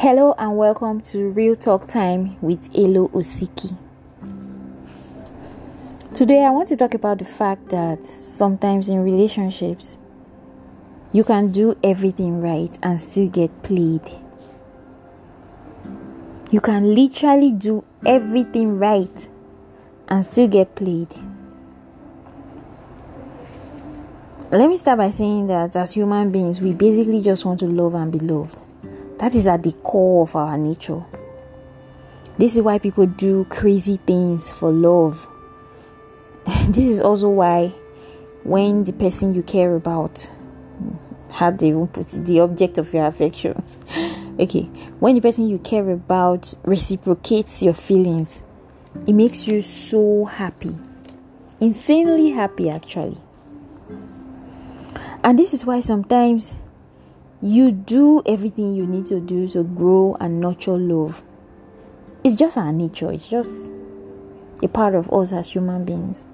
Hello and welcome to Real Talk Time with Elo Osiki. Today, I want to talk about the fact that sometimes in relationships, you can do everything right and still get played. You can literally do everything right and still get played. Let me start by saying that as human beings, we basically just want to love and be loved. That is at the core of our nature. This is why people do crazy things for love. this is also why when the person you care about how they even put it, the object of your affections. okay, when the person you care about reciprocates your feelings, it makes you so happy. Insanely happy actually. And this is why sometimes you do everything you need to do to grow and nurture love. It's just our nature, it's just a part of us as human beings.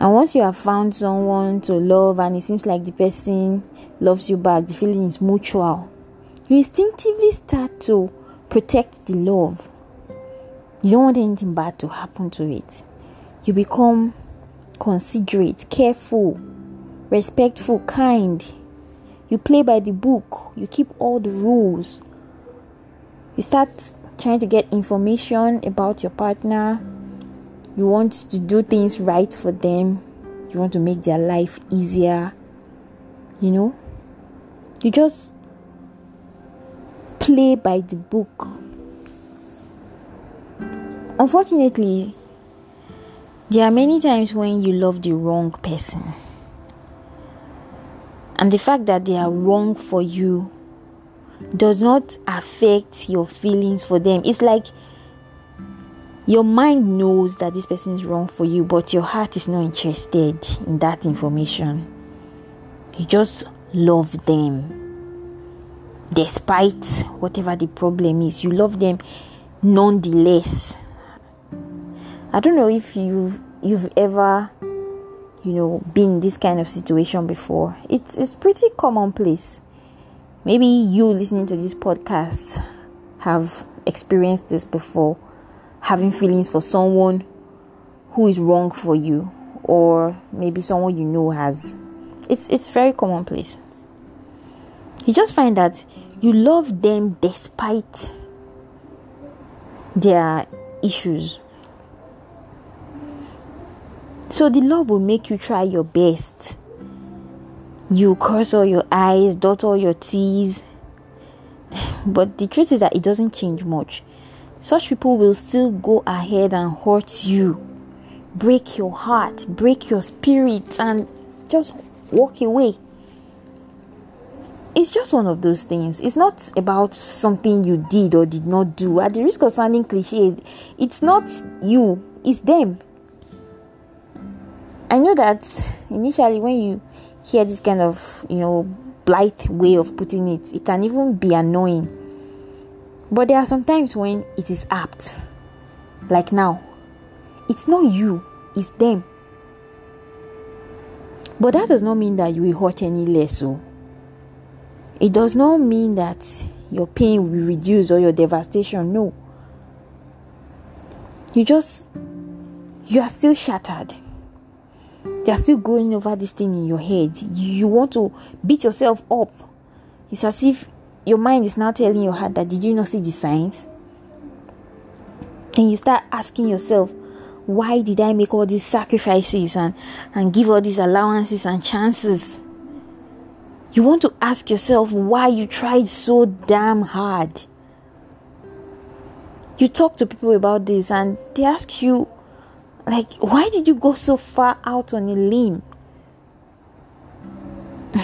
And once you have found someone to love and it seems like the person loves you back, the feeling is mutual, you instinctively start to protect the love. You don't want anything bad to happen to it. You become considerate, careful, respectful, kind. You play by the book. You keep all the rules. You start trying to get information about your partner. You want to do things right for them. You want to make their life easier. You know? You just play by the book. Unfortunately, there are many times when you love the wrong person. And the fact that they are wrong for you does not affect your feelings for them. It's like your mind knows that this person is wrong for you, but your heart is not interested in that information. You just love them despite whatever the problem is. You love them nonetheless. I don't know if you've you've ever you know been this kind of situation before. It's it's pretty commonplace. Maybe you listening to this podcast have experienced this before having feelings for someone who is wrong for you or maybe someone you know has. It's it's very commonplace. You just find that you love them despite their issues so the love will make you try your best. You curse all your I's, dot all your T's. But the truth is that it doesn't change much. Such people will still go ahead and hurt you, break your heart, break your spirit, and just walk away. It's just one of those things. It's not about something you did or did not do. At the risk of sounding cliche, it's not you, it's them I know that initially when you hear this kind of, you know, blithe way of putting it, it can even be annoying. But there are some times when it is apt. Like now. It's not you, it's them. But that does not mean that you will hurt any less. So. Oh. It does not mean that your pain will be reduced or your devastation. No. You just, you are still shattered they're still going over this thing in your head. You want to beat yourself up. It's as if your mind is now telling your heart that did you not see the signs? Then you start asking yourself, why did I make all these sacrifices and, and give all these allowances and chances? You want to ask yourself why you tried so damn hard. You talk to people about this and they ask you, like, why did you go so far out on a limb?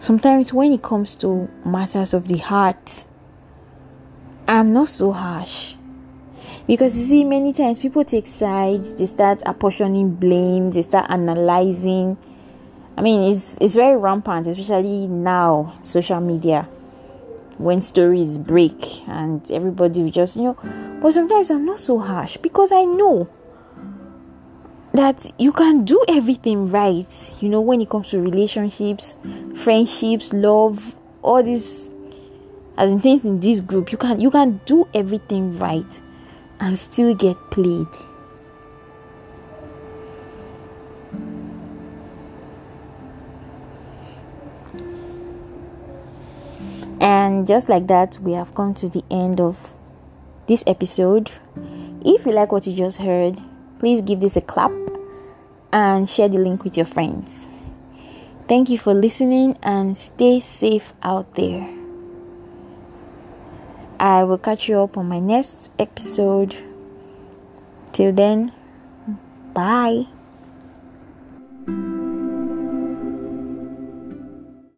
Sometimes, when it comes to matters of the heart, I'm not so harsh. Because you see, many times people take sides, they start apportioning blame, they start analyzing. I mean, it's, it's very rampant, especially now, social media when stories break and everybody just, you know. But sometimes I'm not so harsh because I know that you can do everything right, you know, when it comes to relationships, friendships, love, all these as in things in this group. You can you can do everything right and still get played. And just like that we have come to the end of this episode if you like what you just heard please give this a clap and share the link with your friends thank you for listening and stay safe out there I will catch you up on my next episode. Till then, bye.